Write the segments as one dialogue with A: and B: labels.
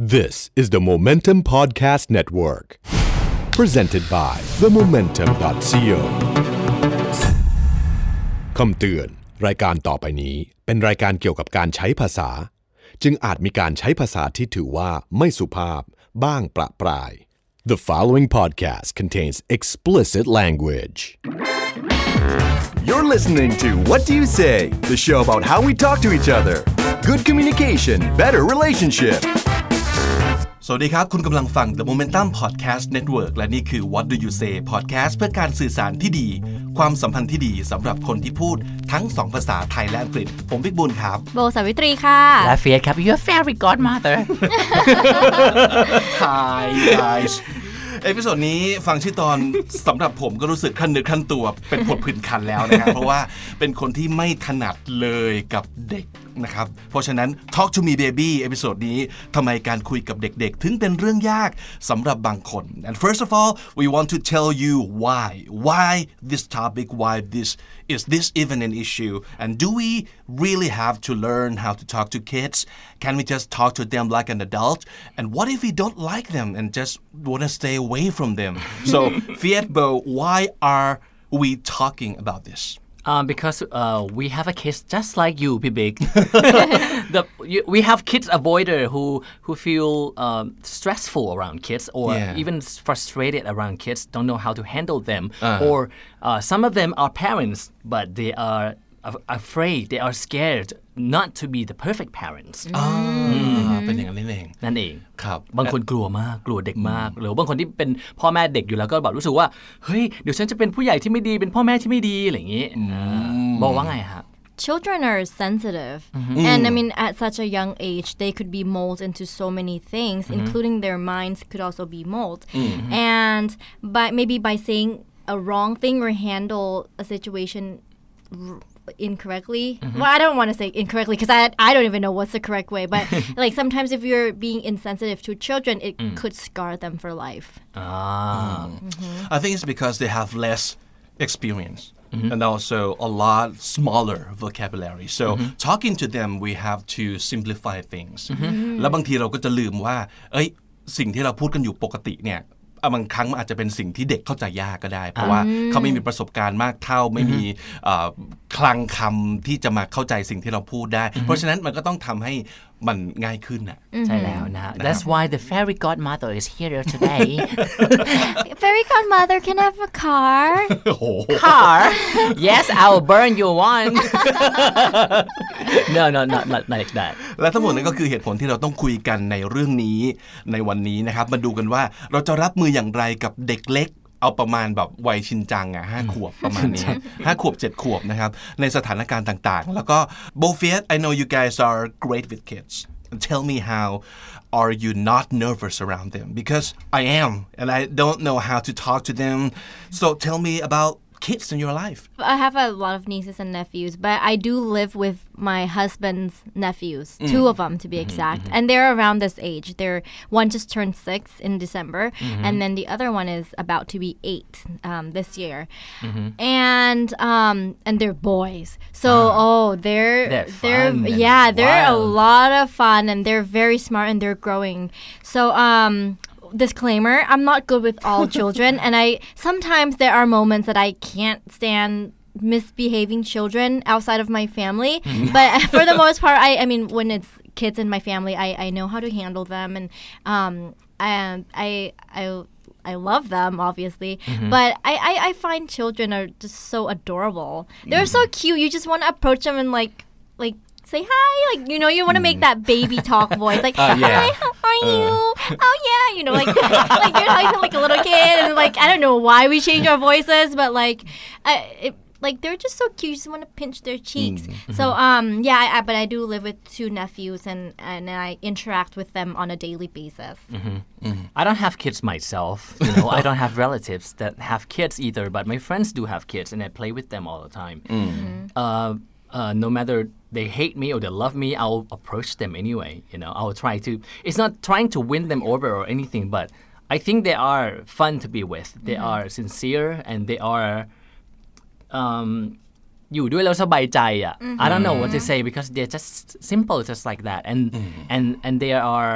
A: This is the Momentum Podcast Network, presented by themomentum.co. คำเตือน รายการต่อไปนี้เป็นรายการเกี่ยวกับการใช้ภาษา จึงอาจมีการใช้ภาษาที่ถือว่าไม่สุภาพ บ้างประปราย The following podcast contains explicit language.
B: You're listening to What Do You Say, the show about how we talk to each other. Good communication, better relationship.
C: สวัสดีครับ คุณกำลังฟัง The Momentum Podcast Network และนี่คือ What Do You Say Podcast เพื่อการสื่อสารที่ดี ความสัมพันธ์ที่ดีสำหรับคนที่พูดทั้งสองภาษาไทยและอังกฤษ ผมบิ๊กบุญครับ
D: โบสาวิตรีค่ะ
E: และเฟียสครับ your fairy godmother
C: Hi guys เอพิโซดนี้ฟังชื่อตอนสำหรับผมก็รู้สึกขั้นเนื้อขั้นตัวเป็นผดผื่นคันแล้วนะครับเพราะว่าเป็นคนที่ไม่ถนัดเลยกับเด็ก นะครับ เพราะฉะนั้น Talk to me baby เอพิโซดนี้ทำไมการคุยกับเด็กๆ ถึงเป็นเรื่องยากสำหรับบางคน and first of all we want to tell you why why this topic why this is this even an issue and do we really have to learn how to talk to kids can we just talk to them like an adult and what if we don't like them and just want to stay away from them so Fiatbo why are we talking about this
E: Um, because uh, we have a kids just like you Pibik the you, we have kids avoider who who feel um, stressful around kids or
C: Yeah.
E: even frustrated around kids don't know how to handle them. Or uh, some of them are parents but they are afraid they are scared not to be the perfect parents
C: อ่าเป็นอย่างนั้นเอง
E: นั่นเอง
C: ครับ
E: บางคนกลัวมากกลัวเด็กมาก หรือบางคนที่เป็นพ่อแม่เด็กอยู่แล้วก็แบบรู้สึกว่า เฮ้ย เดี๋ยวฉันจะเป็นผู้ใหญ่ที่ไม่ดี เป็นพ่อแม่ที่ไม่ดี อะไรอย่างนี้อ่าบอกว่าไงฮะ
D: Children are sensitive and I mean at such a young age they could be molded into so many things including their minds could also be molded and by maybe by saying a wrong thing or handle a situation r- incorrectly well i don't want to say incorrectly because I, I don't even know what's the correct way but like sometimes if you're being insensitive to children it could scar them for life
E: อ่า
C: I think it's because they have less experience and also a lot smaller vocabulary. So talking to them, we have to simplify things. แล้วบางทีเราก็จะลืมว่า เอ้ย สิ่งที่เราพูดกันอยู่ปกติเนี่ยอ่ะ บางครั้งมันอาจจะเป็นสิ่งที่เด็กเข้าใจยากก็ได้ เพราะว่าเขาไม่มีประสบการณ์มากเท่า ไม่มีเอ่อคลังคำที่จะมาเข้าใจสิ่งที่เราพูดได้ เพราะฉะนั้นมันก็ต้องทำให้ มันง่ายขึ้นน่ะ
E: ใช่แล้วนะฮะ That's why the fairy godmother is here today
D: fairy godmother can I have a car
C: โอ้โห
E: car yes I will burn you one no no not not like that
C: และทั้งหมดนั้นก็คือเหตุผลที่เราต้องคุยกันในเรื่องนี้ในวันนี้นะครับ มาดูกันว่าเราจะรับมืออย่างไรกับเด็กเล็ก เอาประมาณแบบวัยชินจังอะห้าขวบประมาณนี้ห้าขวบเจ็ดขวบนะครับ ในสถานการณ์ต่างๆ แล้วก็โบเฟียส I know you guys are great with kids tell me how are you not nervous around them because I am and I don't know how to talk to them so tell me about kids in your life?
D: I have a lot of nieces and nephews, but I do live with my husband's nephews, two of them to be exact, and they're around this age. They're one just turned six in December, and then the other one is about to be eight um, this year, and um, and they're boys. So oh, they're
E: They're
D: they're yeah, they're a lot of fun, and they're very smart and they're growing. So um disclaimer i'm not good with all children and i sometimes there are moments that i can't stand misbehaving children outside of my family mm-hmm. but for the most part i i mean when it's kids in my family i i know how to handle them and um and i i I love them, obviously, mm-hmm. but I, I, I find children are just so adorable. They're so mm-hmm. cute. You just want to approach them and like like say hi, like you know, you want to make hmm. that baby talk voice, like uh,
C: yeah.
D: hi, how are uh. you? Oh yeah, you know, like like you're talking to like a little kid, and like I don't know why we change our voices, but like, uh, it, like they're just so cute. You just want to pinch their cheeks. Hmm. So mm-hmm. um yeah, I, I, but I do live with two nephews, and and I interact with them on a daily basis. Mm-hmm. Mm-hmm.
E: I don't have kids myself. You know, I don't have relatives that have kids either, but my friends do have kids, and I play with them all the time. Uh, uh, no matter they hate me or they love me, I'll approach them anyway. You know, I'll try to. It's not trying to win them over or anything, but I think they are fun to be with. They are sincere and they are. Um, อยู่ด้วยแล้วสบายใจอ่ะ I don't know what to say because they're just simple just like that and and and they are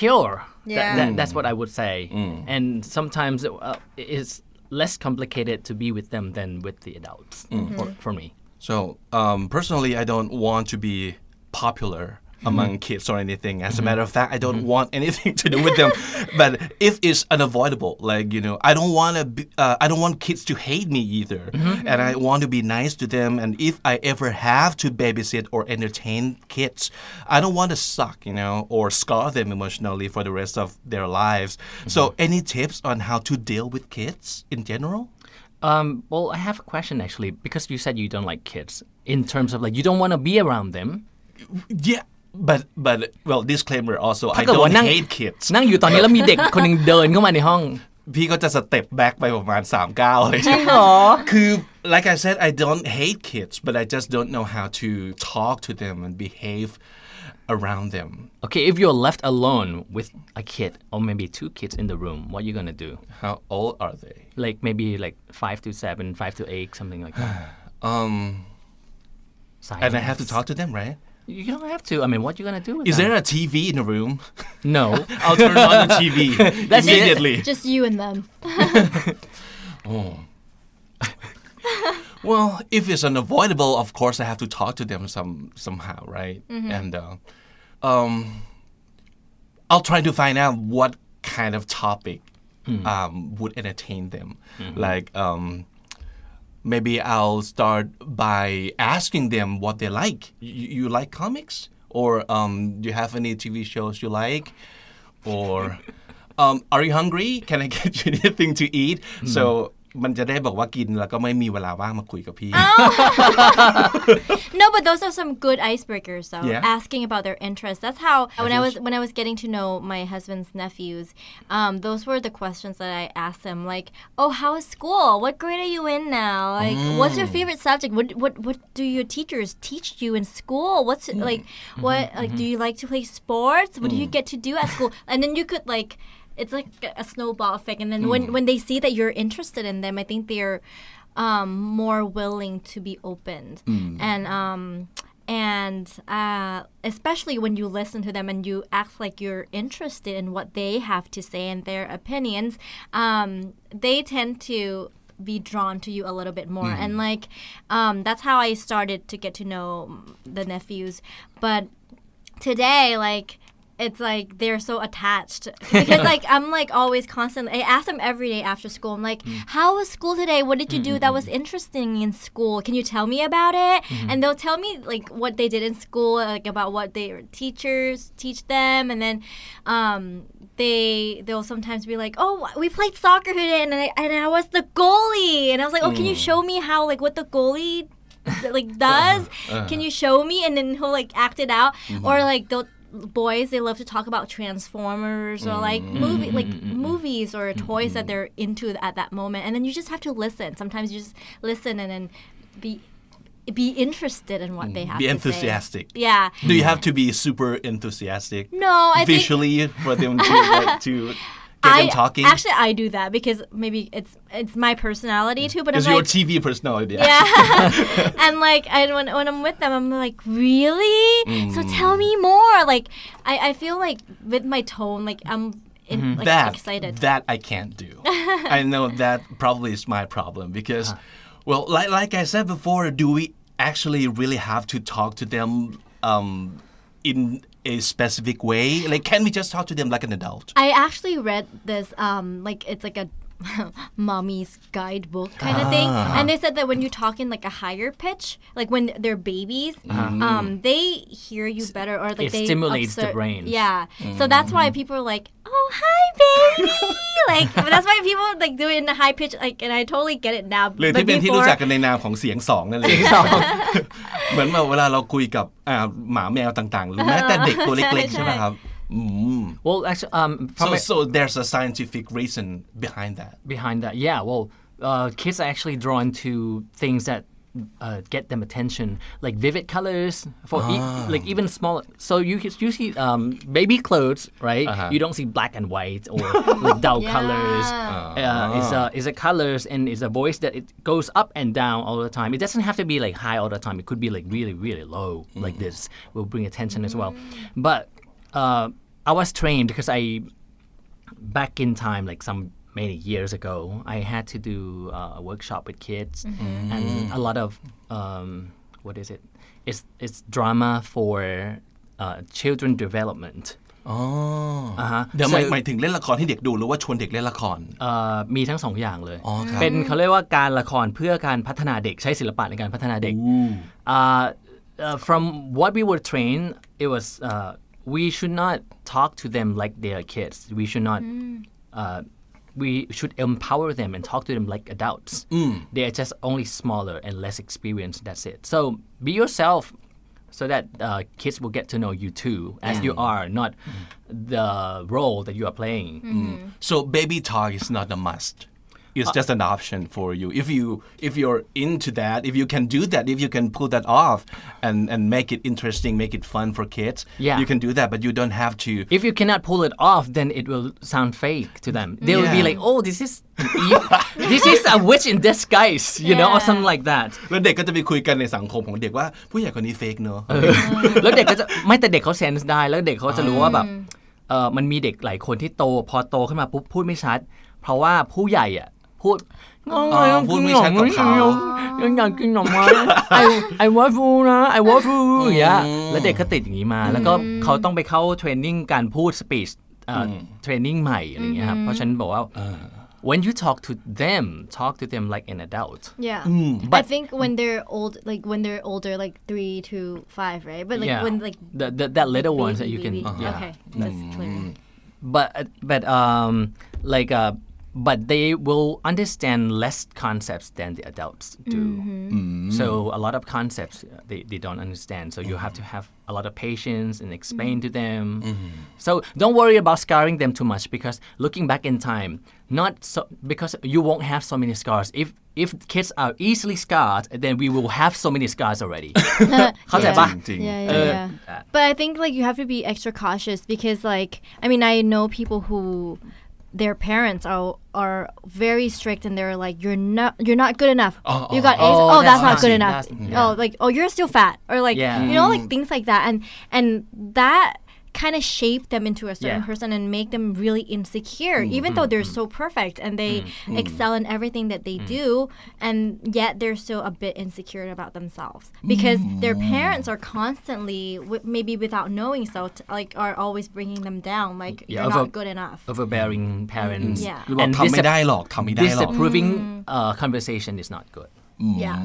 E: pure. That-
D: Yeah.
E: that- that's what I would say.
C: Mm.
E: And sometimes uh, it's less complicated to be with them than with the adults
C: Mm.
E: for, for me.
C: so um, personally, I don't want to be popular mm-hmm. among kids or anything. As a mm-hmm. matter of fact, I don't mm-hmm. want anything to do with them. but if it's unavoidable, like you know, I don't want to. Be, uh, I don't want kids to hate me either, and I want to be nice to them. And if I ever have to babysit or entertain kids, I don't want to suck, you know, or scar them emotionally for the rest of their lives. So, any tips on how to deal with kids in general?
E: Um, well, I have a question actually because you said you don't like kids. In terms of like you don't want to be around them.
C: Yeah, but but well, disclaimer also,
E: ถ้า
C: I
E: เกิดว่า
C: don't
E: นั่ง
C: hate kids.
E: นั่งอยู่ตอนนี้แล้วมีเด็กคนหนึงเดินเข้ามาในห้อง
C: พี่ก็จะสเต็ปแบ็กไปประมาณ3ก้าวเลยคือ like I said I don't hate kids but I just don't know how to talk to them and behave around them
E: Okay, if you're left alone with a kid or maybe two kids in the room, what are you gonna do?
C: how old are they
E: Like maybe like five to seven, five to eight, something like that.
C: um
E: Silence.
C: and I have to talk to them right
E: You don't have to. I mean, what are you gonna do with
C: is
E: them?
C: there a TV in the room
E: No.
C: I'll turn on the TV
E: That's it.
C: immediately
D: Just you and them.
C: Well, if it's unavoidable, of course I have to talk to them some somehow, right? And uh, um, I'll try to find out what kind of topic um, would entertain them. Like um, maybe I'll start by asking them what they like. You, you like comics, or um, do you have any TV shows you like, or um, are you hungry? Can I get you anything to eat? So มันจะได้บอกว่ากินแล้วก็ไม่มีเวลาว่างมาคุยกับพี่
D: No, but those are some good icebreakers though.
C: Yeah.
D: Asking about their interests. That's how when I was when I was getting to know my husband's nephews, um, those were the questions that I asked them. Like, oh, how is school? What grade are you in now? Like, what's your favorite subject? What what what do your teachers teach you in school? What's like what like do you like to play sports? What do you get to do at school? And then you could like it's like a snowball effect. And then when when they see that you're interested in them, I think they're um, more willing to be opened. And um, and uh, especially when you listen to them and you act like you're interested in what they have to say and their opinions um, they tend to be drawn to you a little bit more. And like um, that's how i started to get to know the nephews. But today like it's like they're so attached. Because like I'm like always constantly I ask them every day after school I'm like mm. how was school today? What did you do that was mm-hmm. interesting in school? Can you tell me about it? Mm-hmm. And they'll tell me like what they did in school like about what their teachers teach them. And then um they they'll sometimes be like oh we played soccer today and I, and I was the goalie. And I was like oh can you mm. show me how like what the goalie like uh-huh. does? Can uh-huh. you show me? And then he'll like act it out. Mm-hmm. Or like they'll boys they love to talk about transformers or like mm. movie mm-hmm. like mm-hmm. movies or mm-hmm. toys that they're into at that moment. And then you just have to listen. Sometimes you just listen and then be be interested in what they mm. have
C: be
D: to say.
C: Be enthusiastic.
D: yeah.
C: Do you have to be super enthusiastic
D: no i think
C: visually for them to like, to
D: I
C: them talking?
D: actually I do that because maybe it's it's my personality too but I'm
C: it's your
D: like
C: TV personality.
D: yeah. And like I, when, when i'm with them i'm like really? So mm. tell me more. Like I, I feel like with my tone like i'm in, mm-hmm. like,
C: that
D: excited.
C: that I can't do. I know that probably is my problem because, uh-huh. well, like like I said before, do we actually really have to talk to them um, in a specific way? Like, can we just talk to them like an adult?
D: I actually read this um like it's like a mommy's guidebook kind of thing
C: Ah.
D: and they said that when you talk in like a higher pitch like when they're babies um they hear you better or like
E: Uh-huh. It
D: they
E: stimulates the
D: observe-
E: brains.
D: yeah so that's why people are like oh hi baby like but that's why people like do it in a high pitch like and I totally get it now
C: หรือ
D: but
C: ที่เป็นที่
D: before
C: รู้จักกันในนามของเสียงสองนั่นเอง เหมือนแบบเวลาเราคุยกับอ่าหมาแมวต่างๆ หรือแม้แต่เด็กตัวเล็กๆ
D: ใช่
C: ใช่ไหมครับ อืม
E: Well, actually, um,
C: so
E: a-
C: so there's a scientific reason behind that
E: behind that, yeah. Well, uh, kids are actually drawn to things that uh, get them attention, like vivid colors for e- like even small. So you you see um, baby clothes, right? You don't see black and white or like dull colors. Uh, it's a it's a colors and it's a voice that it goes up and down all the time. It doesn't have to be like high all the time. It could be like really really low, like this will bring attention as well. But uh, I was trained because I back in time like some many years ago I had to do uh, a workshop with kids and a lot of um, what is it it's it's drama for uh, children development
C: อ๋อ
E: อ่าฮะ
C: เดี๋ยวหมาย
E: So-
C: หมายถึงเล่นละครให้เด็กดูหรือว่าชวนเด็กเล่นละคร
E: เอ่อมีทั้งสองอย่างเลย
C: อ๋อครับ
E: เป็นเขาเรียกว่าการละครเพื่อการพัฒนาเด็กใช้ศิลปะในการพัฒนาเด็ก uh, uh, from what we were trained it was uh, we should not talk to them like they are kids. We should not mm. uh, we should empower them and talk to them like adults. Mm. They are just only smaller and less experienced. That's it. So be yourself so that uh, kids will get to know you too as you mm. are not the role that you are playing. Mm-hmm.
C: So baby talk is not a must it's just an option for you if you if you're into that if you can do that if you can pull that off and and make it interesting make it fun for kids
E: Yeah.
C: you can do that but you don't have to
E: if you cannot pull it off, then it will sound fake to them. They will be
C: Yeah.
E: like, "Oh, this is this is a witch in disguise," you know, or
D: Yeah.
E: something like that.
C: แล้วเด็กก็จะไปคุยกันในสังคมของเด็กว่าผู้ใหญ่คนนี้เฟกเนอะ
E: แล้วเด็กก็จะไม่แต่เด็กเขาเซนส์ได้ แล้วเด็กเขาจะรู้ว่าแบบเออมันมีเด็กหลายคนที่โต พอโตขึ้นมาปุ๊บพูดไม่ชัด เพราะว่าผู้ใหญ่อ่ะ พูด
C: พูดไม่ชัดกับเขา
E: ยังอยากกินหน่อไม้ไอไอวอฟูนะไอวอฟูอย่างเงี้ยแล้วเด็กก็ติดอย่างนี้มา แล้วก็เขาต้องไปเข้าเทรนนิ่งการพูดสปีชเทรนนิ่งใหม่อะไรอย่างเงี้ยครับเพราะฉะนันบอกว่า when you talk to them talk to them like an adult
D: Yeah. I
E: But-
D: think when they're old, like when they're older, like three to five, right? But like
E: yeah
D: when like
E: the, the, that little ones that
D: baby,
E: you can
D: baby.
E: yeah
D: Okay, that's clear.
E: but but um like uh but they will understand less concepts than the adults do. Mm-hmm. Mm-hmm. So a lot of concepts uh, they, they don't understand. So you mm-hmm. have to mm-hmm. have a lot of patience and explain mm-hmm. to them. Mm-hmm. So don't worry about scarring them too much because looking back in time, not so because you won't have so many scars. If if kids are easily scarred, then we will have so many scars already.
C: yeah. yeah.
D: yeah,
C: uh,
D: yeah, uh, But I think like you have to be extra cautious because like I mean I know people who their parents are are very strict and they're like you're not you're not good enough. oh, you uh-uh. got A's.
E: Oh,
D: Oh, that's,
E: that's
D: not good enough.
E: That's-
D: Oh, like oh you're still fat or like
E: Yeah.
D: you know like things like that and and that kind of shape them into a certain
E: yeah.
D: person and make them really insecure, mm, even though mm. they're mm. so perfect and they mm. excel in everything that they do, and yet they're still a bit insecure about themselves because their parents are constantly, w- maybe without knowing so, t- like are always bringing them down, like
E: yeah,
D: you're
E: over,
D: not good enough.
E: Overbearing parents.
D: Yeah.
C: And disap-
E: disapproving uh, conversation is not good.
D: Yeah.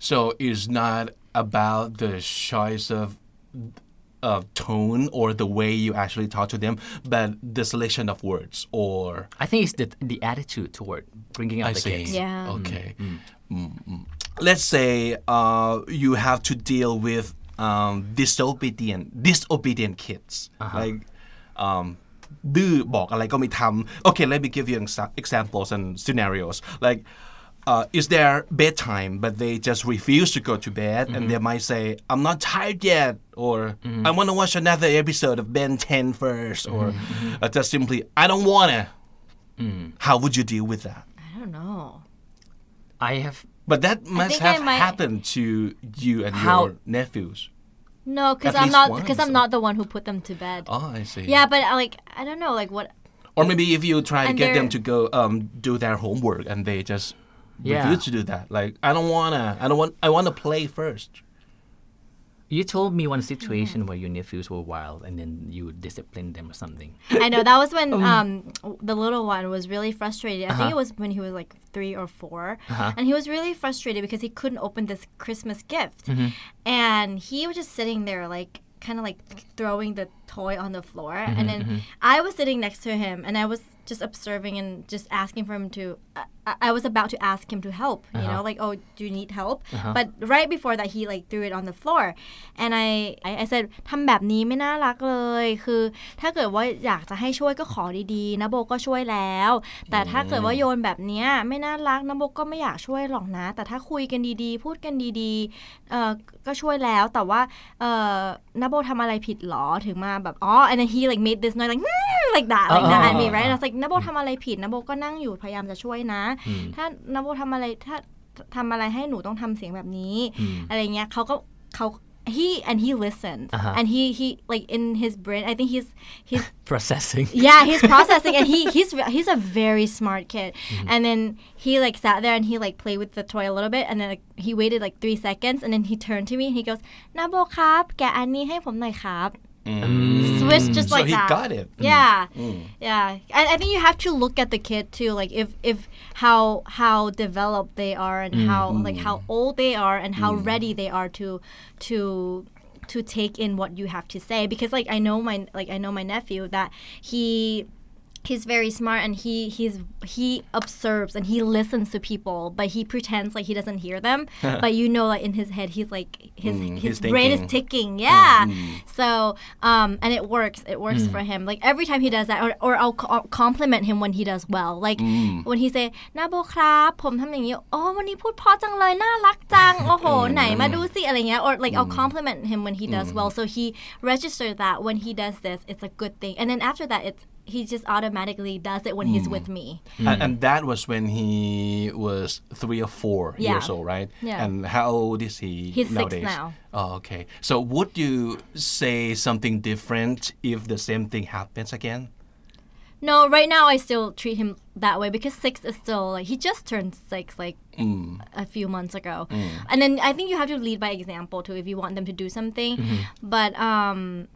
C: So it's not about the choice of of tone or the way you actually talk to them, but the selection of words or
E: I think it's the the attitude toward bringing up
C: I
E: the
C: see.
E: kids
D: Yeah.
C: Okay. Mm, mm. Let's say uh, you have to deal with um, disobedient disobedient kids. Like um, ดื้อบอกอะไรก็ไม่ทำ Okay, let me give you exa- examples and scenarios. Like, uh, is there bedtime, but they just refuse to go to bed, and they might say, "I'm not tired yet," or "I want to watch another episode of Ben 10 first," or uh, just simply, "I don't wanna." How would you deal with that?
D: I don't know
E: I have
C: But that must have
D: might-
C: happened to you and
E: How-
C: your nephews.
D: no because I'm not because I'm not the one who put them to bed
C: Oh, I see.
D: yeah but uh, like I don't know like what
C: Or maybe if you try to get them
D: they're-
C: to go um, do their homework and they just
E: Yeah.
C: refuse to do that. Like I don't wanna. I don't want. I want to play first.
E: you told me one situation where your nephews were wild and then you disciplined them or something
D: I know that was when um, um the little one was really frustrated. I think it uh-huh. was when he was like three or 4 uh-huh. and he was really frustrated because he couldn't open this Christmas gift, mm-hmm. and he was just sitting there like kind of like throwing the toy on the floor, and mm-hmm, then mm-hmm. I was sitting next to him, and I was just observing and just asking for him to. I, I- I was about to ask him to help, you know, like, oh, do you need help? But right before that, he like threw it on the floor, and I I, I said ทำแบบนี้ไม่น่ารักเลย คือ ถ้าเกิดว่าอยากจะให้ช่วยก็ขอดีๆนะโบก็ช่วยแล้ว แต่ถ้าเกิดว่าโยนแบบเนี้ยไม่น่ารักนะโบก็ไม่อยากช่วยหรอกนะ แต่ถ้าคุยกันดีๆ พูดกันดีๆเอ่อก็ช่วยแล้วแต่ว่าเอ่อนะโบทำอะไรผิดหรอถึงมาแบบอ๋อ and then he like made this noise like like that like that at me right and I was like นะโบทำอะไรผิดนะโบก็นั่งอยู่พยายามจะช่วยนะ ถ้านะโบทำอะไรถ้าทำอะไรให้หนูต้องทำเสียงแบบนี้ อะไรเงี้ยเขาก็เขา he and he listened
E: Uh-huh.
D: and he he like in his brain I think he's he's
E: Processing.
D: yeah he's processing and he he's he's a very smart kid
E: Mm-hmm.
D: and then he like sat there and he like played with the toy a little bit and then like, he waited like three seconds and then he turned to me and he goes นาโบครับแกะอันนี้ให้ผมหน่อยครับ Mm. switch just
C: So
D: like
C: he
D: that.
C: got it.
D: yeah. Mm. Mm. Yeah. And I think you have to look at the kid too like if if how how developed they are and how like how old they are and how ready they are to to to take in what you have to say. Because like I know my like I know my nephew that he he's very smart and he he's he observes and he listens to people but he pretends like he doesn't hear them but you know like in his head he's like his his
C: he's
D: brain is
C: thinking.
D: ticking yeah so um and it works it works for him like every time he does that or, or I'll, co- I'll compliment him when he does well like when he say นาโบครับผมทำอย่างนี้โอ้วันนี้พูดเพราะจังเลยน่ารักจังโอ้โหไหนมาดูสิอะไรเงี้ย or like I'll compliment him when he does well so he registers that when he does this it's a good thing and then after that it's he just automatically does it when he's hmm. with me
C: And, and that was when he was three or four
D: Yeah.
C: years old, right?
D: Yeah.
C: And how old is he
D: He's six now.
C: Oh, okay. So would you say something different if the same thing happens again?
D: no right now I still treat him that way because six is still like he just turned six like hmm. a few months ago hmm. and then I think you have to lead by example too if you want them to do something mm-hmm. but um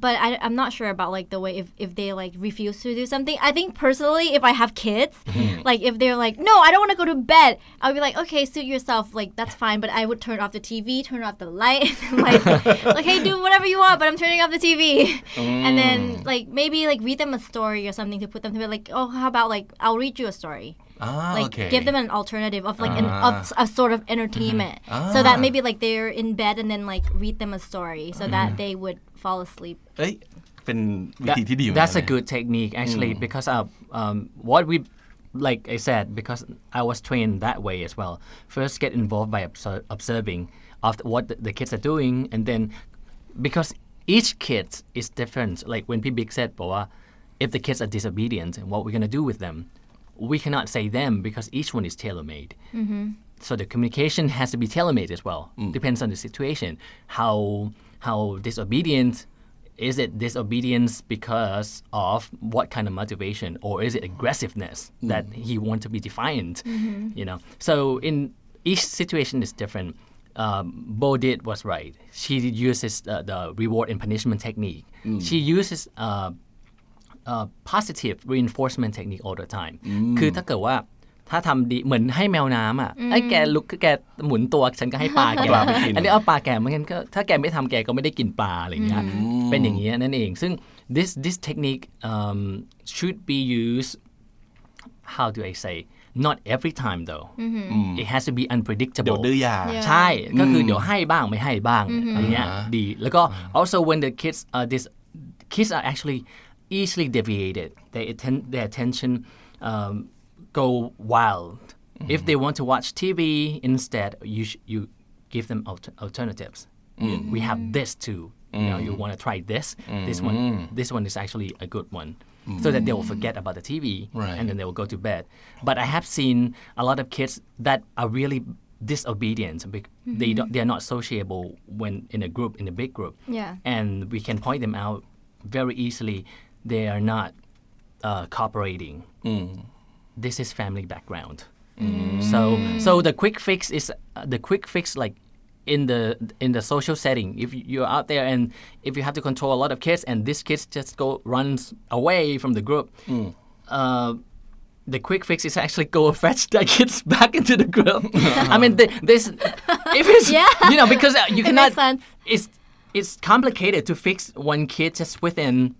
D: but I, I'm not sure about like the way if, if they like refuse to do something. I think personally, if I have kids, mm-hmm. like if they're like, no, I don't want to go to bed, I'll be like, okay, suit yourself, like that's fine. But I would turn off the TV, turn off the light, like, like hey, do whatever you want, but I'm turning off the TV. And then mm. like maybe like read them a story or something to put them to bed. Like, oh, how about like I'll read you a story.
C: Ah,
D: Like
C: okay.
D: give them an alternative of like an, of a sort of entertainment, so that maybe like they're in bed and then like read them a story, so that they would fall asleep
C: เอ้ยเป็นวิ
E: That-
C: ธีที่ดีเหมือน
E: that's
C: กั
E: a
C: นนะ
E: good technique actually because uh, um, what we like I said because I was trained that way as well. First, get involved by obser- observing after what the, the kids are doing, and then because each kid is different. Like when P Big said, "Boa, if the kids are disobedient, what we're gonna do with them? We cannot say them because each one is tailor made. So the communication has to be tailor made as well. Depends on the situation. How how disobedient is it disobedience because of what kind of motivation or is it aggressiveness that he wants to be defiant? You know so in each situation is different. Um, Bo did was right. She uses uh, the reward and punishment technique. She uses uh, uh, positive reinforcement technique all the time คือถ้าเกิดว่าถ้าทำดีเหมือนให้แมวน้ำอะไอ้แกลุกแกหมุนตัวฉันก็ให้ปลาแก
C: ปลาไปกิน
E: อันนี้เอาปลาแกเหมือนกันก็ถ้าแกไม่ทำแกก็ไม่ได้กินปลาอะไรอย่างเงี้ยเป็นอย่างเงี้ยนั่นเองซึ่ง this this technique um, should be used how do I say not every time though it has to be
C: เดี๋ยว
E: unpredictable
C: ดื้อยา
D: Yeah.
E: ใช่ก็คือเดี๋ยวให้บ้างไม่ให้บ้างอย่างเงี้ยดีแล้วก็ also when the kids are this kids are actually easily deviated their atten- their attention um, go wild if mm-hmm. they want to watch TV instead you sh- you give them alter- alternatives mm-hmm. we have this too you know you mm-hmm. want to try this this one this one is actually a good one so that they will forget about the TV
C: Right.
E: and then they will go to bed. But I have seen a lot of kids that are really disobedient. They don't, they are not sociable when in a group in a big group.
D: Yeah.
E: And we can point them out very easily. They are not uh, cooperating. This is family background. So so the quick fix is uh, the quick fix like in the in the social setting. If you're out there and if you have to control a lot of kids and this kids just go runs away from the group, uh, the quick fix is actually go fetch that kids back into the group. I mean, the, this if it's
D: Yeah.
E: you know because uh, you
D: It
E: cannot
D: makes sense.
E: it's it's complicated to fix one kid just within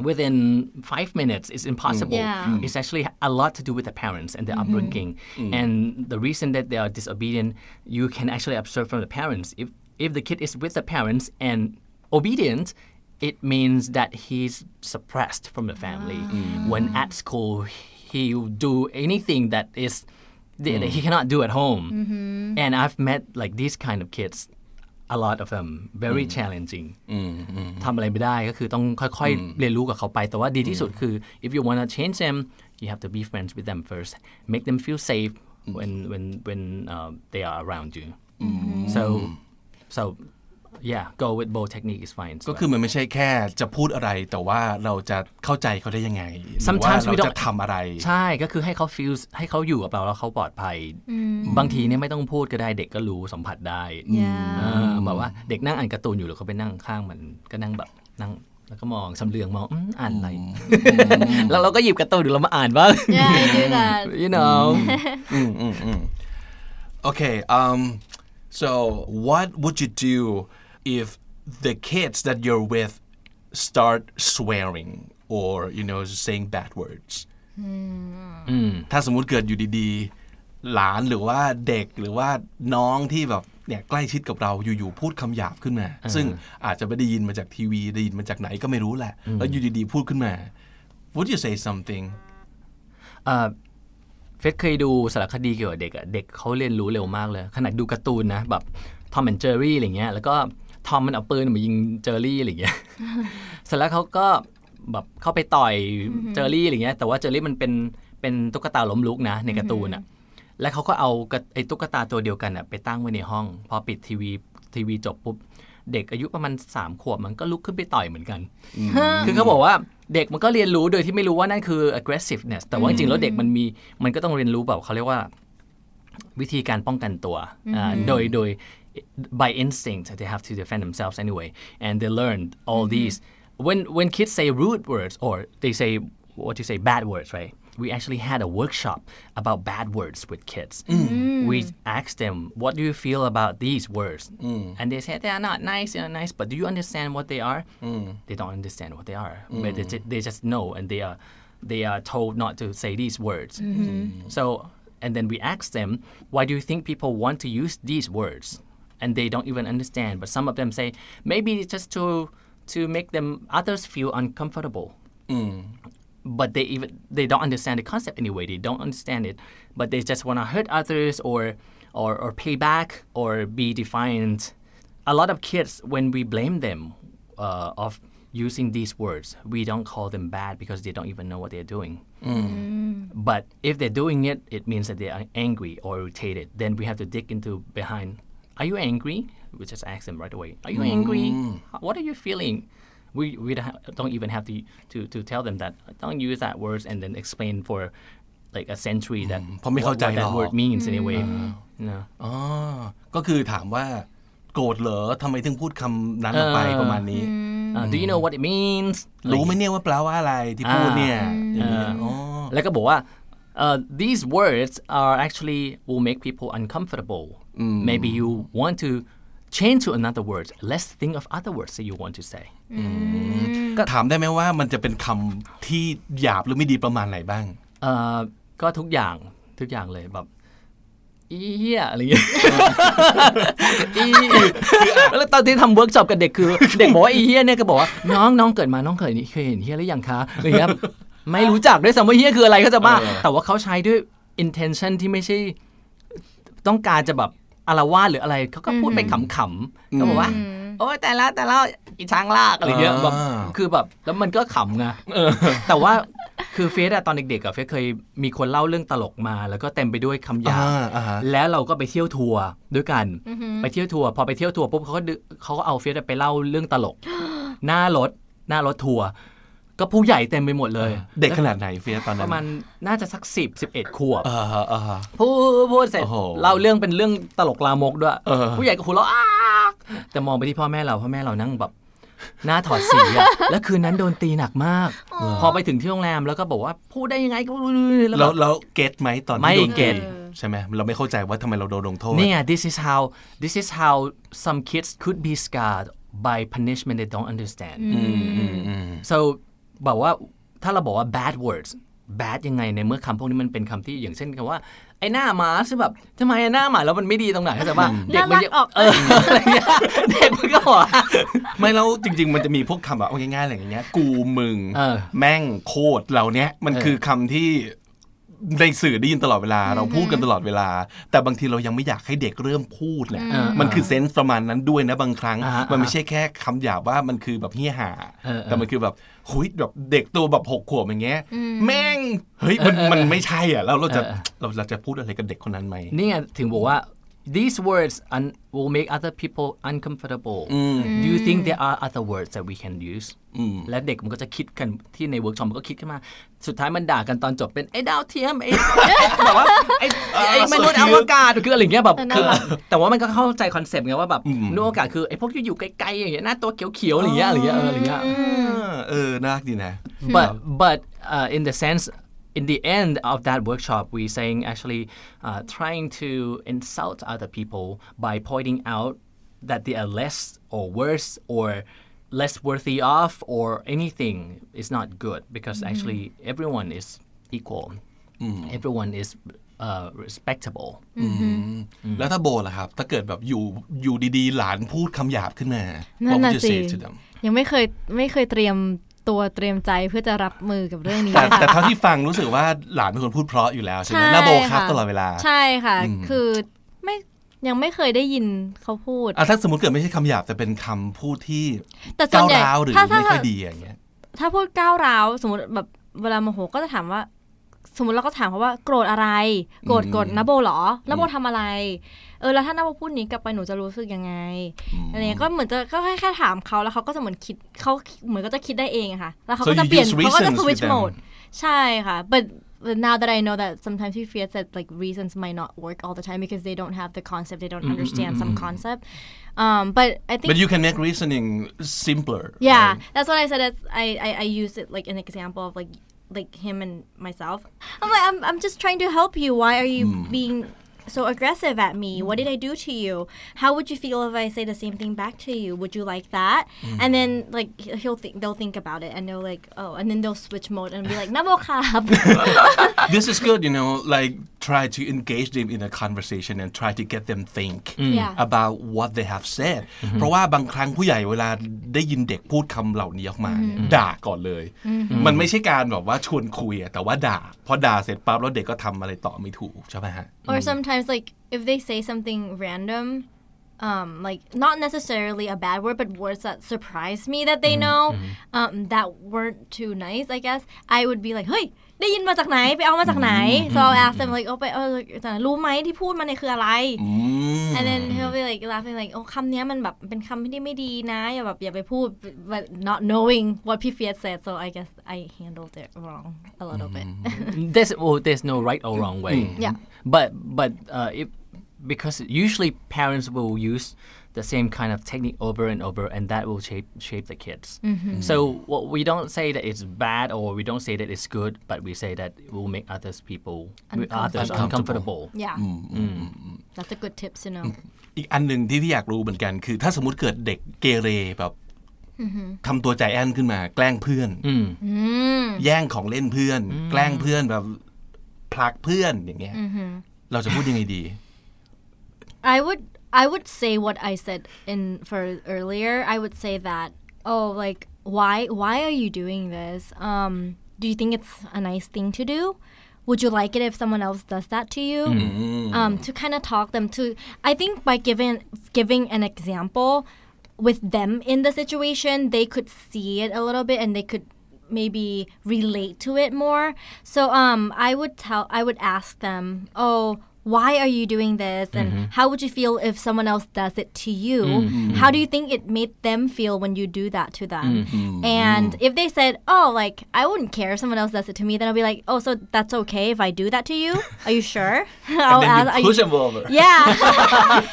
E: within five minutes it's impossible.
D: Yeah. Hmm.
E: it's actually a lot to do with the parents and their mm-hmm. upbringing. Hmm. And the reason that they are disobedient you can actually observe from the parents. If if the kid is with the parents and obedient it means that he's suppressed from the family. Ah. Hmm. When at school he will do anything that is that he cannot do at home. Mm-hmm. And i've met like these kind of kids a lot of them very challenging ทำอะไรไม่ได้ก็คือต้องค่อยๆ เรียนรู้กับเขาไป แต่ว่าดีที่สุดคือ if you want to change them you have to be friends with them first make them feel safe when when when uh, they are around you so so yeah go with both technique is fine
C: ก็คือมันไม่ใช่แค่จะพูดอะไร แต่ว่าเราจะเข้าใจเขาได้ยังไงหรือว่า
E: Sometimes we
C: เรา
E: don't
C: จะทำอะไร
E: ใช่ก็คือให้เขา feel ให้เขาอยู่กับเราแล้วเขาปลอดภัย บางทีเนี่ยไม่ต้องพูดก็ได้เด็กก็รู้สัมผัสได้
D: Yeah.
E: เออแบบว่าเด็กนั่งอ่านการ์ตูนอยู่แล้วเขาไปนั่งข้างมันก็นั่งแบบนั่งแล้วก็มองสำเรืองมองอืมอ่านอะไร แล้วเราก็หยิบการ์ตูนอยู่เรามาอ่านบ้าง
D: Yeah, I do that.
E: you know
C: Okay um so what would you do if the kids that you're with start swearing or you know saying bad words ถ้าสมมุติเกิดอยู่ดีๆ หลานหรือว่าเด็กหรือว่าน้องที่แบบเนี่ยใกล้ชิดกับเราอยู่ๆพูดคำหยาบขึ้นมา ซึ่งอาจจะไม่ได้ยินมาจากทีวีได้ยินมาจากไหนก็ไม่รู้แหละ แล้วอยู่ดีๆพูดขึ้นมา would you say something
E: เอ่อเฟซเคยดูสารคดีเกี่ยวกับเด็กอะเด็กเขาเรียนรู้เร็วมากเลย ขนาดดูการ์ตูนนะแบบทอมแอนเจอรี่อะไรเงี้ยแล้วก็ ทอมมันเอาปืนมายิงเจอรี่อะไรเงี้ยเสร็จแล้วเขาก็แบบเข้าไปต่อยเจอรี่อะไรเงี้ย แต่ว่าเจอรี่มันเป็นเป็นตุ๊กตาล้มลุกนะ ในการ์ตูนอะแล้วเขาก็เอากระไอ้ตุ๊กตาตัวเดียวกันอะไปตั้งไว้ในห้อง พอปิดทีวีทีวีจบปุ๊บเด็กอายุประมาณสามขวบมันก็ลุกขึ้นไปต่อยเหมือนกัน คือเขาบอกว่าเด็กมันก็เรียนรู้โดยที่ไม่รู้ว่านั่นคือ aggressiveness แต่ว่าจริงๆแล้วเด็กมันมีมันก็ต้องเรียนรู้แบบเขาเรียกว่า วิธีการป้องกันตัวอ่าโดยโดย by instinct they have to defend themselves anyway and they learn all mm-hmm. these. When when kids say rude words or they say what you say bad words right? We actually had a workshop about bad words with kids. Mm. Mm. We asked them what do you feel about these words? Mm. And they said they are not nice they are nice but do you understand what they are? They don't understand what they are. But they, they just know and they are they are told not to say these words. Mm-hmm. So and then we asked them why do you think people want to use these words and they don't even understand. But some of them say maybe it's just to to make them others feel uncomfortable. But they even they don't understand the concept anyway. They don't understand it. But they just want to hurt others or or or pay back or be defiant. A lot of kids when we blame them uh, of using these words we don't call them bad because they don't even know what they're doing. But if they're doing it it means that they are angry or irritated. Then we have to dig into behind are you angry we just ask them right away are you angry what are you feeling we we don't ha- don't even have to to to tell them that don't use that words and then explain for like a century that
C: เพราะไม่เข้าใจ
E: what
C: หร
E: that
C: อก
E: word means anyway no
C: อ๋อ ก็คือถามว่าโกรธเหรอทำไมถึงพูดคำนั้นออกไปประมาณนี้
E: Uh, do you know what it means
C: รู้ไหมเนี่ยว่าแปลว่าอะไรที่พูดเนี่ยอย่างเงี้ยอ๋อ
E: แล้วก็บอกว่า uh, these words are actually will make people uncomfortable maybe you want to change to another word let's think of other words that you want to say
C: ก็ถามได้ไหมว่ามันจะเป็นคำที่หยาบหรือไม่ดีประมาณไหนบ้าง
E: เอ่อก็ทุกอย่างทุกอย่างเลยแบบอีเหี้ยอะไรเงี้ยอีแล้วตอนที่ทำเวิร์กช็อปกับเด็กคือ เด็กบอกว่าอีเหี้ยเนี่ยก็บอกว่าน้องน้องเกิดมาน้องเคยเคยเห็นเหี้ยหรือยังคะอะไรเงี้ยไม่รู้จักด้วยซ้ำว่าเหี้ยคืออะไรเขาใจะบ้า
C: เออ
E: แต่ว่าเขาใช้ด้วย intention ที่ไม่ใช่ ต้องการจะแบบ อารวาสหรืออะไรเขาก็พูดไปขำๆก็บอกว่า โอ้ยแต่ละแต่ละอีช้างลากอะไรเงี้ยแบบคือแบบแล้วมันก็ขำไงแต่ว่าคือเฟสอะตอนเด็กๆอะเฟสเคยมีคนเล่าเรื่องตลกมา แล้วก็เต็มไปด้วยคำหยาบ
C: อ่าอ่าฮะ
E: แล้วเราก็ไปเที่ยวทัวร์ด้วยกัน ไปเที่ยวทัวร์พอไปเที่ยวทัวร์ปุ๊บเขาก็ดึเขาก็เอาเฟสไปเล่าเรื่องตลก หน้ารถหน้ารถทัวร์ ก็ผู้ใหญ่เต็มไปหมดเลย
C: เด็กขนาดไหนเฟียสตอน
E: ป
C: นั้น
E: ระมาณน่าจะสักสิบสิบเอ็ดขวบ
C: อ่าฮะอ่าฮะ
E: พูดพูดเสร็จ
C: โอ้โห
E: เล่าเรื่องเป็นเรื่องตลกลามกด้วย
C: เออ
E: ผู้ใหญ่ก็หัวเราะอ้ากแต่มองไปที่พ่อแม่เราพ่อแม่เรานั่งแบบหน้าถอดสีอะแล้วคืนนั้นโดนตีหนักมาก พอไปถึงที่โรงแรมแล้วก็บอกว่าพูดได้ยังไงก็ไม่รู้แล้ว
C: แล้ว
E: แบบ
C: แล้วเก็ตไหมตอน
E: ไม่
C: ที่โดน
E: เก็ต
C: ตีใช่ไหมเราไม่เข้าใจว่าทำไมเราโดนลงโทษ
E: เนี่ย this is how this is how some kids could be scarred by punishment they don't understand so บอกว่าถ้าเราบอกว่า bad words bad ยังไงในเมื่อคำพวกนี้มันเป็นคำที่อย่างเช่นคำว่า ไอ้หน้าหมาซึ่งแบบทำไมไอ้หน้าหมาแล้วมันไม่ดีตรงไหนเข้าใจป่ะเด็กมันยัง
D: น่ารักออก
E: เอออะไรเงี้ยเด็กมันก็บอกว่า
C: ไม่แล้วจริง ๆ มันจะมีพวกคำแบบเอาง่ายๆอะไรอย่างเงี้ย กูมึง
E: เออ
C: แม่งโคตรเหล่าเนี้ยมัน
E: เออ
C: คือคำที่ในสื่อได้ยินตลอดเวลา เราพูดกันตลอดเวลา แต่บางทีเรายังไม่อยากให้เด็กเริ่มพูดแหละ
E: เออ
C: มันคือเซนส์ประมาณนั้นด้วยนะบางครั้ง
E: อ่าฮะ
C: มันไม่ใช่แค่คำหยาบว่ามันคือแบบเฮี้ยหา
E: เออเออ
C: แต่มันคือแบบ หุยแบบเด็กตัวแบบหกขวบอย่างเงี้ยแม่งเฮ้ยมันมันไม่ใช่อะแล้วเราจะเราเราจะพูดอะไรกับเด็กคนนั้นไหม
E: นี่ไงถึงบอกว่า these words un- will make other people uncomfortable do you think there are other words that we can use และเด็กมันก็จะคิดกันที่ในเวิร์กช็อปมันก็คิดขึ้นมา สุดท้ายมันด่ากันตอนจบเป็น ไอ้ดาวเทียม ไอ้แบบว่าไอ้ไอ้มนุษย์อวกาศคืออะไรเงี้ยแบบคือแต่ว่ามันก็เข้าใจคอนเซปต์ไงว่าแบบมนุษย์อวกาศคือไอ้พวกที่อยู่ไกลๆอย่างเงี้ยหน้าตัวเขียวๆอะไรเงี้ยอะไรเงี้ยเอออะไรเงี้ย
C: เออน่ารักดีนะ
E: but but uh, in the sense in the end of that workshop we saying actually uh, trying to insult other people by pointing out that they are less or worse or less worthy of or anything is not good because actually everyone is equal everyone is uh, respectable
C: แล้วถ้าโบล่ะครับ ถ้าเกิดแบบอยู่อยู่ดีๆ หลานพูดคำหยาบขึ้นมา
D: นั่
C: What
D: น
C: would
D: น่ะ
C: you
D: สิ
C: say to them
D: ยังไม่เคยไม่เคยเตรียม ตัวเตรียมใจเพื่อจะรับมือกับเรื่องนี้
C: แต่
D: ค่ะ
C: แต่เท่าที่ฟังรู้สึกว่าหลานเป็นคนพูดเพราะอยู่แล้วใช่ไหม
D: ใช่
C: หน้าโบครับะตลอดเวลา
D: ใช่ค่ะ คือไม่ยังไม่เคยได้ยินเขาพูด
C: อะถ้าสมมติเกิดไม่ใช่คำหยาบแต่เป็นคำพูดที่
D: แต่ส่ว
C: ก้านว
D: ใหญ่
C: ร้าวหรือ
D: ถ้าถ้า
C: ไม่ค่อยดีอย่างเงี้ย
D: ถ้าพูดก้าวร้าวสมมติแบบเวลาโมโหก็จะถามว่า สมมติเราก็ถามเขาว่าโกรธอะไร โกรธโกรธนะโบเหรอแล้วโบทำอะไร เออแล้วถ้านาโบพูดนี้กลับไปหนูจะรู้สึกยังไงอะไรเงี้ยก็เหมืมือนจะก็แค่แค่ถามเขาแล้วเขาก็จะเหมือนคิดเขาเหมือนก็จะคิดได้เองอะค่ะ แล้วเขา
C: So
D: ก็จะ
C: you
D: เปลี่ยน
C: use
D: เขาก็จะ
C: reasons with
D: switch
C: them.
D: mode ใช่ค่ะ but but now that I know that sometimes he feels that like reasons might not work all the time because they don't have the concept they don't understand some concept um but I think
C: but you can make reasoning simpler
D: yeah,
C: right?
D: that's what I said. It's, I, I I used it like an example of like like him and myself. I'm like I'm I'm just trying to help you. Why are you hmm. being so aggressive at me? What did I do to you? How would you feel if I say the same thing back to you? Would you like that? Hmm. And then like he'll think they'll think about it and they'll like oh, and then they'll switch mode and be like kap.
C: this is good you know like try to engage them in a conversation and try to get them think
D: Yeah.
C: about what they have said เพราะว่าบางครั้งผู้ใหญ่เวลาได้ยินเด็กพูดคำเหล่านี้ออกมาเนี่ยด่าก่อนเลย มันไม่ใช่การแบบว่าชวนคุยอะแต่ว่าด่าพอด่าเสร็จปั๊บแล้วเด็กก็ทำอะไรต่อไม่ถูกใช่ไหมฮะ
D: or sometimes like if they say something random um like not necessarily a bad word but words that surprise me that they know um that weren't too nice i guess i would be like เฮ้ย ได้ยินมาจากไหนไปเอามาจากไหน so I'll ask them like โอ้ไปเออรู้ไหมที่พูดมาเนี่ยคืออะไร and then he'll be like laughing like โอ้คำเนี้ยมันแบบเป็นคำที่ไม่ดีนะ อย่าแบบอย่าไปพูด but not knowing what P. Fiat said so I guess I handled it wrong a little bit
E: there's well, there's no right or wrong way.
D: Yeah.
E: But but uh, if because usually parents will use the same kind of technique over and over, and that will shape shape the kids. So what we don't say that it's bad or we don't say that it's good, but we say that it will make others people others uncomfortable.
D: yeah that's a good tips to know
C: อีกอันหนึ่งที่พี่อยากรู้เหมือนกันคือ ถ้าสมมติเกิดเด็กเกเรแบบทำตัวใจแอนขึ้นมา แกล้งเพื่อนแย่งของเล่นเพื่อน แกล้งเพื่อนแบบผลักเพื่อนอย่างเงี้ยเราจะพูดยังไงดี
D: I would I would say what I said in for earlier. I would say that oh like why why are you doing this? Um do you think it's a nice thing to do? Would you like it if someone else does that to you? Um to kind of talk them to I think by giving giving an example with them in the situation, they could see it a little bit and they could maybe relate to it more. So um I would tell I would ask them, "Oh, why are you doing this and mm-hmm. how would you feel if someone else does it to you mm-hmm. how do you think it made them feel when you do that to them mm-hmm. and if they said oh like i wouldn't care if someone else does it to me then i'll be like oh so that's okay if i do that to you are you sure I'll
C: then
D: ask,
C: you
D: "Are
C: push them over
D: yeah.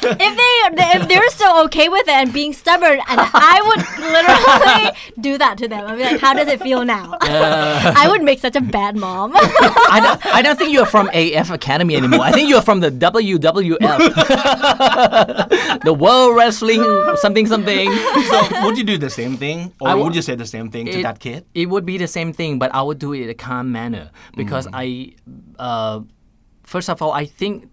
D: if they if they're still okay with it and being stubborn, and I would literally do that to them. I'd be like, how does it feel now? Uh. I would make such a bad mom.
E: I don't, I don't think you're from AF Academy anymore. I think you're from the WWF, the World Wrestling something something.
C: so would you do the same thing or
E: I would-
C: would you say the same thing to that kid
E: It would be the same thing, but I would do it in a calm manner because I, uh, first of all, I think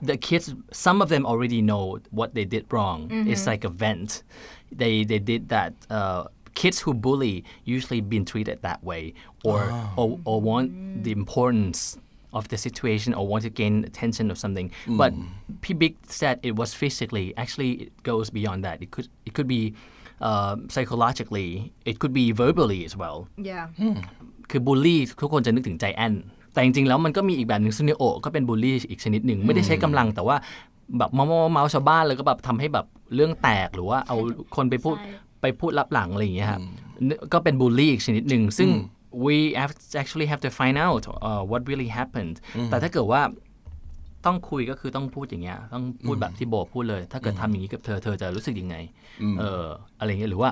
E: the kids, some of them already know what they did wrong. It's like a vent. They they did that. Uh, kids who bully usually been treated that way, or or, or want the importance of the situation or want to gain attention of something. But P Big said it was physically. Actually, it goes beyond that. It could it could be uh, psychologically. It could be verbally as well.
D: yeah.
E: คือบูลลี่ทุกคนจะนึกถึงใจแอนแต่จริงๆแล้วมันก็มีอีกแบบหนึ่งซูเนโอก็เป็นบูลลี่อีกชนิดหนึ่งไม่ได้ใช้กำลังแต่ว่าแบบเมาเมาเมาชาวบ้านเลยก็แบบทำให้แบบเรื่องแตกหรือว่าเอาคนไปพูด
D: ใช่
E: ไปพูดลับหลังอะไรอย่างเงี้ยครับก็เป็นบูลลี่อีกชนิดหนึ่งซึ่ง we have actually have to find out uh, what really happened แต่ถ้าเกิดว่าต้องคุยก็คือต้องพูดอย่างเงี้ยต้องพูดแบบที่โบพูดเลย ถ้าเกิดทำอย่างนี้กับเธอเธอจะรู้สึกยังไงเอออะไรเงี้ยหรือว่า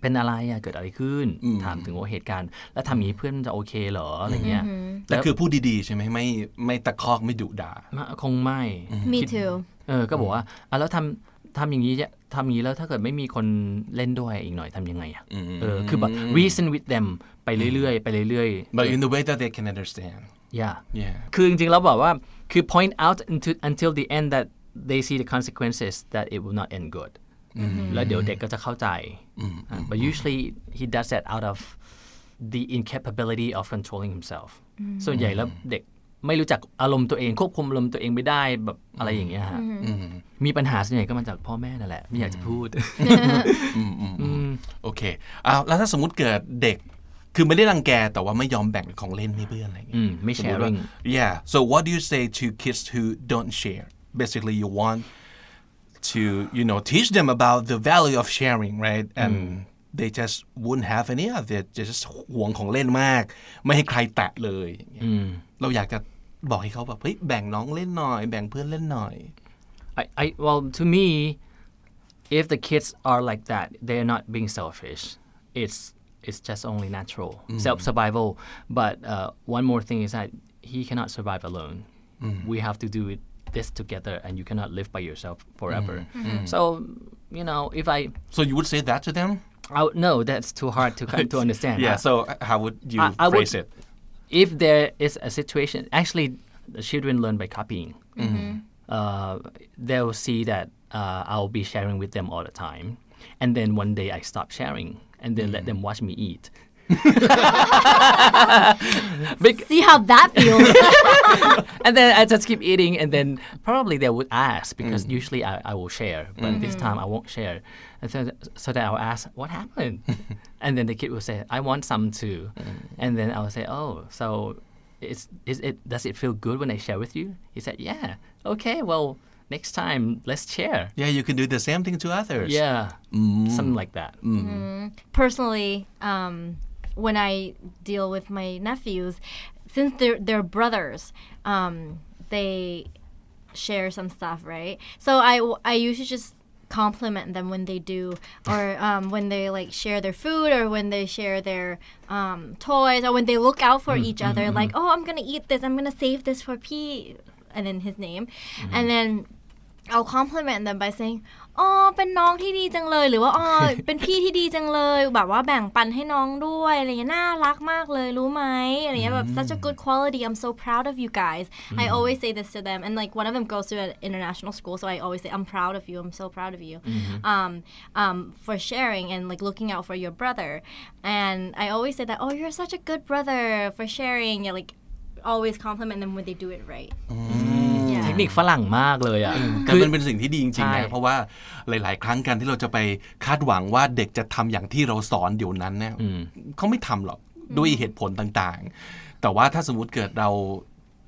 E: เป็นอะไรอะเกิดอะไรขึ้น ถามถึงว่าเหตุการณ์ แล้วทำอย่างนี้เพื่อนจะโอเคเหรออะไรเงี้ย
C: แต่คือพูดดีๆใช่ไหมไม่ไม่ตะคอกไม่ดุด่า
E: คงไม่
D: me too
E: เออก็บอกว่าอะแล้วทำทำอย่างนี้จะ ทำอย่างนี้แล้วถ้าเกิดไม่มีคนเล่นด้วยอีกหน่อยทำยังไงอะเออคือแบบ reason with them ไปเรื่อยๆไปเรื่อย
C: but in the way that they can understand
E: ๆ yeah
C: yeah
E: คือจริงๆแล้วบอกว่าคือ point out until until the end that they see the consequences that it will not end good แล้วเดี๋ยวเด็กก็จะเข้าใจอะ but usually he does that out of the incapability of controlling himself ส่วนใหญ่แล้วเด็ก ไม่รู้จักอารมณ์ตัวเอง ควบคุมอารมณ์ตัวเองไม่ได้แบบอะไรอย่างเงี้ยฮะมีปัญหาส่วนใหญ่ก็มาจากพ่อแม่นั่นแหละ ไม่อยากจะพูด
C: โอเคอ้าวแล้วถ้าสมมติเกิดเด็กคือไม่ได้รังแกแต่ว่าไม่ยอมแบ่งของเล่นให้เพื่อนอะไรอย่างเงี้
E: อื
C: ย
E: มไม่
C: สมมุติว่า
E: sharing
C: yeah so what do you say to kids who don't share basically you want to you know teach them about the value of sharing right and they just wouldn't have any of it just ห่วงของเล่นมาก ไม่ให้ใครแตะเลยอย่างเงี้ยเราอยากจะ บอกให้เขาแบบเฮ้ยแบ่งน้องเล่นหน่อย แบ่งเพื่อนเล่นหน่อย
E: I, I well to me if the kids are like that they're not being selfish it's it's just only natural self survival but uh, one more thing is that he cannot survive alone we have to do it this together and you cannot live by yourself forever so you know if I
C: so you would say that to them
E: I would- no that's too hard to come to understand
C: yeah
E: Uh,
C: so how would you
E: I- I would-
C: phrase it
E: If there is a situation actually the children learn by copying. Uh, they'll see that uh, i'll be sharing with them all the time. And then one day i stop sharing and then let them watch me eat. Bec-
D: see how that feels
E: and then I just keep eating, and then probably they would ask because mm. usually I, I will share, but this mm-hmm. time I won't share. And so, so that I'll ask, what happened? and then the kid will say, I want some too. Mm. And then I will say, oh, so it's, is it, does it feel good when I share with you? He said, yeah. Okay, well, next time let's share.
C: yeah you can do the same thing to others
E: Yeah, mm. something like that. Mm-hmm.
D: personally, um, when I deal with my nephews, since they're they're brothers, um, they share some stuff, right? So I I usually just compliment them when they do, or um, when they like share their food, or when they share their um, toys, or when they look out for each other. Like, oh, I'm gonna eat this. I'm gonna save this for P, and then his name, and then I'll compliment them by saying อ๋อเป็นน้องที่ดีจังเลยหรือว่าอ๋อเป็นพี่ที่ดีจังเลย แบบว่าแบ่งปันให้น้องด้วยอะไรเงี้ยน่ารักมากเลยรู้ไหมอะไรเงี้ยแบบ such a good quality I'm so proud of you guys I always say this to them and like one of them goes to an international school so I always say I'm proud of you I'm so proud of you um, um, for sharing and like looking out for your brother and I always say that oh you're such a good brother for sharing yeah, like always compliment them when they do it right
E: เทค นิคฝรั่งมากเลยอะ
C: แต่มันเป็นสิ่งที่ดีจริงๆ
E: ใช่
C: นะเพราะว่าหลาย ๆ ครั้งการที่เราจะไปคาดหวังว่าเด็กจะทำอย่างที่เราสอนเดี๋ยวนั้นเนี่ยเขาไม่ทำหรอกด้วยเหตุผลต่างๆ แต่ว่าถ้าสมมุติเกิดเรา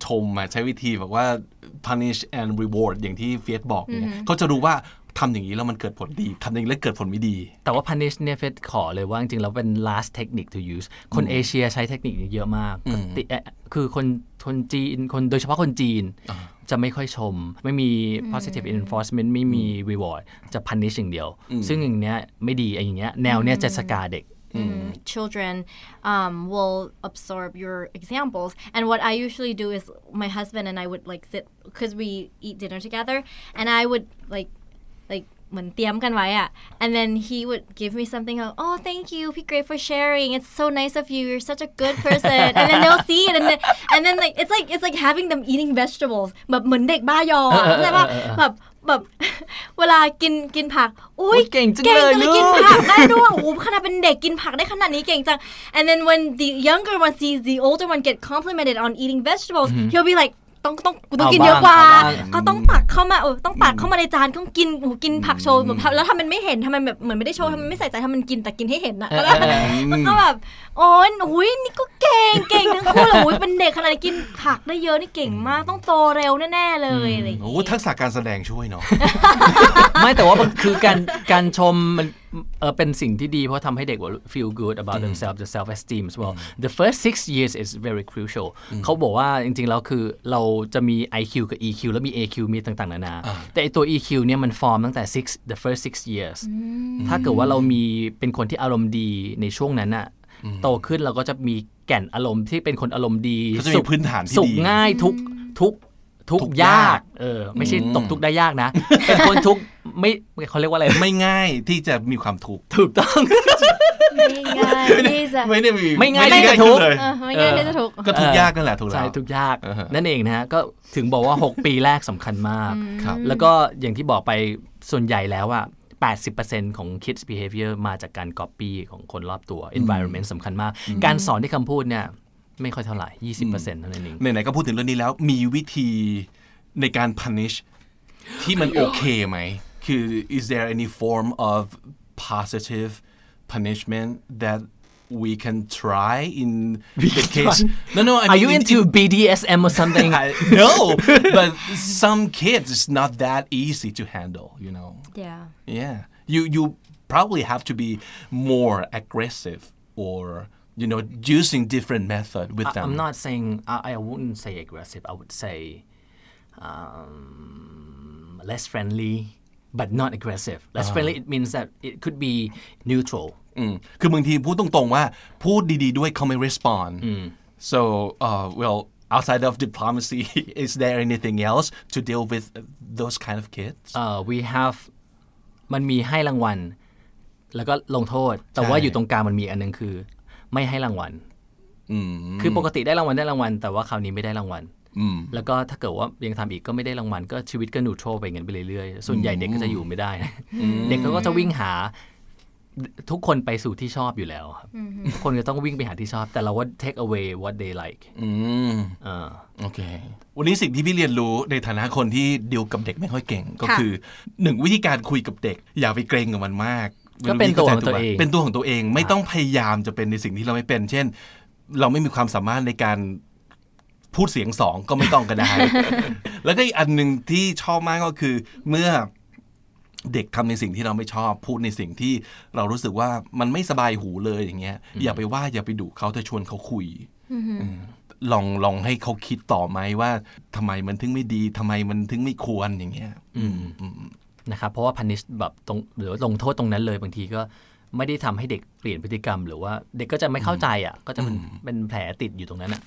C: ชมอะใช้วิธีแบบว่า punish and reward อย่างที่เฟียสบอกเนี่ยเขาจะรู้ว่าทำอย่างนี้แล้วมันเกิดผลดีทำอย่างนี้แล้วเกิดผลไม่ดี
E: แต่ว่า punish เนี่ยเฟดขอเลยว่าจริงๆแล้วเป็น last technique to use คนเอเชียใช้เทคนิคนี้เยอะมากติเอ่อคือคนคนจีนคนโดยเฉพาะคนจีน จะไม่ค่อยชม ไม่มี positive enforcement ไม่มี reward จะ punish อย่างเดียว ซึ่งอย่างเนี้ยไม่ดีไอ้อย่างเงี้ยแนวเนี้ยจะสกาเด็ก
D: children um, will absorb your examples. And what I usually do is my husband and I would like sit because we eat dinner together, and I would like like เหมือนเตรียมกันไว้อะ and then he would give me something like oh thank you พี่ great for sharing it's so nice of you you're such a good person and then they'll see it and then and then like it's like it's like having them eating vegetables แบบเหมือนเด็กบ้ายออะเข้าใจปะแบบแบบ เวลากินกินผักอุ้ย
E: โอ้ยเก่งจังเลย
D: เลย
E: ลูก
D: กินผักได้ด้วยโอ้โหขนาดเป็นเด็กกินผักได้ขนาดนี้เก่งจัง and then when the younger one sees the older one get complimented on eating vegetables he'll be like ต้องต้องกูต้องกินเยอะกว่า
E: เอาบ้าง
D: ก็ต้องตักเข้ามาเออต้องตักเข้ามาในจานต้องกินโอ้โหกินผักโชว์แบบแล้วทำมันไม่เห็นทำมันแบบเหมือนไม่ได้โชว์ทำมันไม่ใส่ใจทำมันกินแต่กินให้เห็นนะแล้วแล้วก็แบบโอ้ยโอ้ยนี่ก็เก่งเก่งทั้งพูดเลยอุ๊ยเป็นเด็กขนาดนี้กินผักได้เยอะนี่เก่งมากต้องโตเร็วแน่ๆเลยอะไรอย่าง
C: โอ้
D: งี้
C: ทักษะการแสดงช่วยเนาะ
E: ไม่แต่ว่ามันคือการการชมมันเออเป็นสิ่งที่ดีเพราะทำให้เด็กว่า feel good about themselves the self esteem as well the first six years is very crucial เขาบอกว่าจริงๆ แล้วคือเราจะมี IQ กับ EQ แล้วมี AQ มีต่างๆ นานา แต่ไอตัว EQ เนี่ยมันฟอร์มตั้งแต่ six the first six years ถ้าเกิดว่าเรามีเป็นคนที่อารมณ์ดีในช่วงนั้นอะโตขึ้นเราก็จะมีแก่นอารมณ์ที่เป็นคนอารมณ์ดี
C: ก็จะมี
E: สุข
C: พื้นฐานที่
E: สุข
C: ดี
E: ง่ายทุกทุกทุก
C: ทุก
E: ยายา
C: กก
E: เออ ไม่ใช่ตกทุกข์ได้ยากนะ เป็นคนทุกข์ ไม่เขาเรียกว่าอะไร
C: ไม่ง่ายที่จะมีความทุกข์
E: ถูกต้อง
D: ไม่ง่ายที่จะ
C: ไม่ได้มี
E: ไม่ง่าย
C: ด้
E: ที่จะทุกข์
C: เลย
D: เออไม่ง่ายที่จะถูก
C: ก็ทุกข์ยากนั่นแหละถูกแล้
E: ใช่
C: ว
E: ทุกข์ยาก
C: อ่าฮะ
E: นั่นเองนะฮะก็ถึงบอกว่า 6 ปีแรกสำคัญมาก
C: ครับ
E: แล้วก็อย่างที่บอกไปส่วนใหญ่แล้วอะ80%ของ kids behavior มาจากการ copy ของคนรอบตัว environment สำคัญมาก การสอนที่คำพูดเนี่ยไม่ค่อยเท่าไหร่ 20%เท่านั้นเอง
C: ไหนๆก็พูดถึงเรื่องนี้แล้วมีวิธีในการ punish ที่มันโอเคไหม คือ is there any form of positive punishment that we can try in the case? no no I
E: Are
C: mean
E: you
C: in-
E: into BDSM or something?
C: I, no but some kids it's not that easy to handle you know?
D: Yeah.
C: Yeah. You you probably have to be more aggressive or you know using different method with them.
E: I'm not saying I, I wouldn't say aggressive. I would say um, less friendly but not aggressive less friendly it means that it could be neutral
C: อืมคือบางทีพูดตรงๆว่าพูดดีๆด้วยเขาไม่ respond so uh, well outside of diplomacy is there anything else to deal with those kind of kids
E: uh, we have มันมีให้รางวัล แล้วก็ลงโทษ แต่ว่า
C: ใช่
E: อยู่ตรงกลางมันมีอันหนึงคือ ไม่ให้รางวัล
C: อืม
E: คือปกติได้รางวัลได้รางวัล แต่ว่าคราวนี้ไม่ได้รางวัล
C: อืม
E: แล้วก็ถ้าเกิดว่ายังทำอีกก็ไม่ได้รางวัลก็ชีวิตก็นูโตรไปงั้นไปเรื่อยๆ ส่วนใหญ่เด็กก็จะอยู่ไม่ได้ เด็กเขาก็จะวิ่งหา ทุกคนไปสู่ที่ชอบอยู่แล้วครับทุกคนก็ต้องวิ่งไปหาที่ชอบ แต่เราว่า take away what they like
C: อืม
E: เออ
C: โอเค วันนี้สิ่งที่พี่เรียนรู้ในฐานะคนที่ดีลกับเด็กไม่ค่อยเก่ง ก็
D: ค่ะ
C: คือหนึ่งวิธีการคุยกับเด็ก อย่าไปเกรงกับมันมาก
E: ก็เป็นตัวของตัวเอง
C: เป็นตัวของตัวเองไม่ต้องพยายามจะเป็นในสิ่งที่เราไม่เป็น เช่น เราไม่มีความสามารถในการ พูดเสียงสองก็ไม่ต้องก็ได้ แล้วก็อีกอันหนึ่งที่ชอบมากก็คือ เมื่อเด็กทำในสิ่งที่เราไม่ชอบ พูดในสิ่งที่เรารู้สึกว่ามันไม่สบายหูเลยอย่างเงี้ย อย่าไปว่าอย่าไปดุเขาแต่ชวนเขาคุยลองลองให้เขาคิดต่อไหมว่าทำไมมันถึงไม่ดีทำไมมันถึงไม่ควรอย่างเงี้ย อืมอืม
E: นะครับเพราะว่า punish แบบตรงหรือว่าลงโทษตรงนั้นเลยบางทีก็ ไม่ได้ทำให้เด็กเปลี่ยนพฤติกรรม หรือว่าเด็กก็จะไม่เข้าใจอะ ก็จะเป็นเป็นแผลติดอยู่ตรงนั้นอะ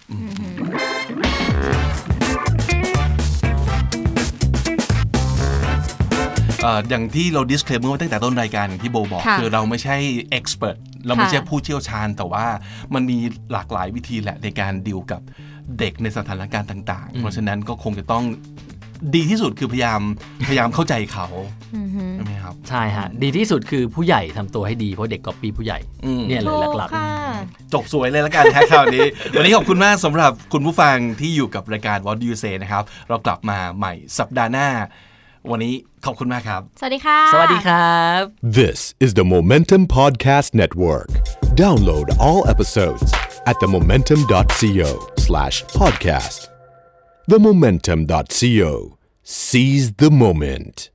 C: เอ่ออย่างที่เรา disclaimer ไว้ตั้งแต่ต้นรายการอย่างที่โบบอก
D: ค่ะ
C: คือเราไม่ใช่ expert เราไม่ใช่ผู้เชี่ยวชาญ แต่ว่ามันมีหลากหลายวิธีแหละในการดีลกับเด็กในสถานการณ์ต่าง ๆ เพราะฉะนั้นก็คงจะต้อง ดีที่สุดคือพยายามพยายามเข้าใจเขาใช่ไหมครับ
E: ใช่ฮะดีที่สุดคือผู้ใหญ่ทำตัวให้ดีเพราะเด็กก๊อปปี้ผู้ใหญ่
C: อืม
E: เนี่ยเลย
D: ถูก
E: หลัก
D: ค่ะ
C: จบสวยเลยละกันแท็กคราวนี้ วันนี้ขอบคุณมากสำหรับคุณผู้ฟังที่อยู่กับรายการ What Do You Say นะครับ เรากลับมาใหม่สัปดาห์หน้า วันนี้ขอบคุณมากครับ
D: สวัสดีค่ะ
E: ๆสวัสดีครับ
A: This is the Momentum Podcast Network. Download all episodes at themomentum.co slash podcast. Themomentum.co. Seize the moment.